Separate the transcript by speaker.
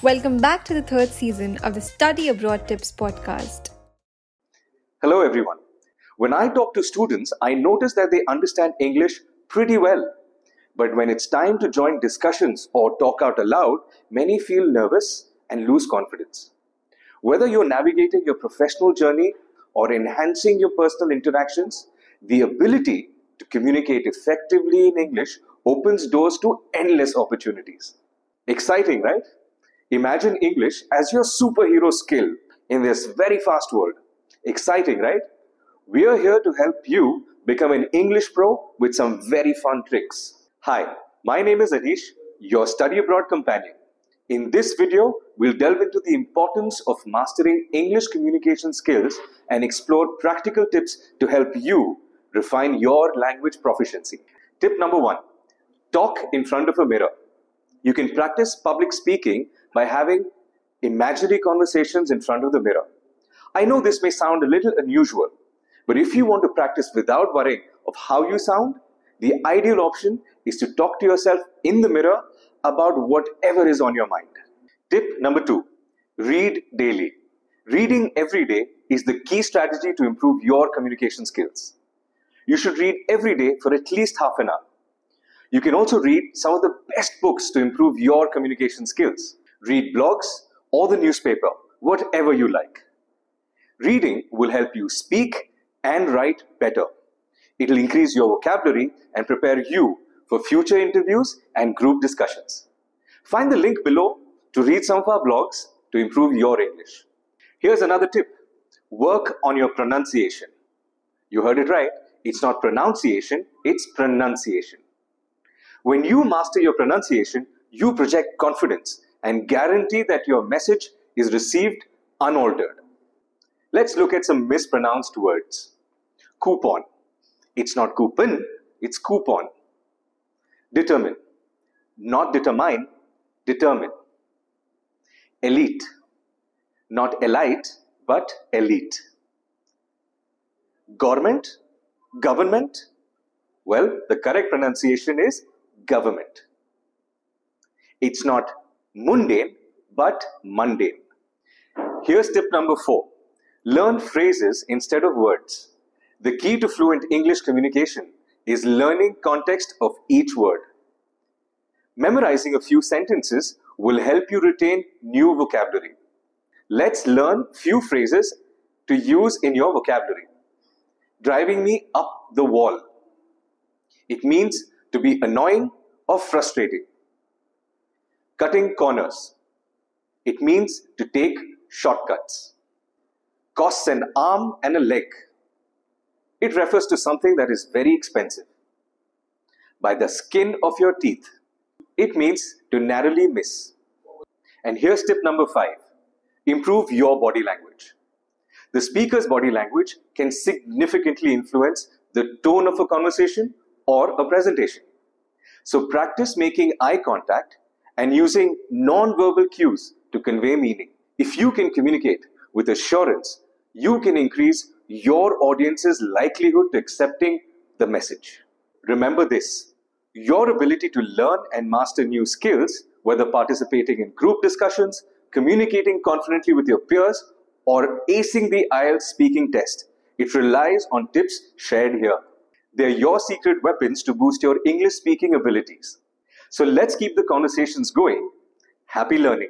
Speaker 1: Welcome back to the third season of the Study Abroad Tips podcast.
Speaker 2: Hello, everyone. When I talk to students, I notice that they understand English pretty well. But when it's time to join discussions or talk out aloud, many feel nervous and lose confidence. Whether you're navigating your professional journey or enhancing your personal interactions, the ability to communicate effectively in English opens doors to endless opportunities. Exciting, right? Imagine English as your superhero skill in this very fast world. Exciting, right? We are here to help you become an English pro with some very fun tricks. Hi, my name is Anish, your study abroad companion. In this video, we'll delve into the importance of mastering English communication skills and explore practical tips to help you refine your language proficiency. Tip number one talk in front of a mirror. You can practice public speaking by having imaginary conversations in front of the mirror. I know this may sound a little unusual, but if you want to practice without worrying of how you sound, the ideal option is to talk to yourself in the mirror about whatever is on your mind. Tip number two read daily. Reading every day is the key strategy to improve your communication skills. You should read every day for at least half an hour. You can also read some of the best books to improve your communication skills. Read blogs or the newspaper, whatever you like. Reading will help you speak and write better. It'll increase your vocabulary and prepare you for future interviews and group discussions. Find the link below to read some of our blogs to improve your English. Here's another tip work on your pronunciation. You heard it right. It's not pronunciation, it's pronunciation. When you master your pronunciation, you project confidence and guarantee that your message is received unaltered. Let's look at some mispronounced words. Coupon. It's not coupon, it's coupon. Determine. Not determine, determine. Elite. Not elite, but elite. Government. Government. Well, the correct pronunciation is government. It's not mundane, but mundane. Here's tip number four learn phrases instead of words. The key to fluent English communication is learning context of each word. Memorizing a few sentences will help you retain new vocabulary. Let's learn few phrases to use in your vocabulary. Driving me up the wall. It means to be annoying or frustrating. Cutting corners. It means to take shortcuts. Costs an arm and a leg. It refers to something that is very expensive. By the skin of your teeth. It means to narrowly miss. And here's tip number five improve your body language. The speaker's body language can significantly influence the tone of a conversation or a presentation. So practice making eye contact and using non-verbal cues to convey meaning. If you can communicate with assurance, you can increase your audience's likelihood to accepting the message. Remember this your ability to learn and master new skills, whether participating in group discussions, communicating confidently with your peers, or acing the IELTS speaking test, it relies on tips shared here. They're your secret weapons to boost your English speaking abilities. So let's keep the conversations going. Happy learning.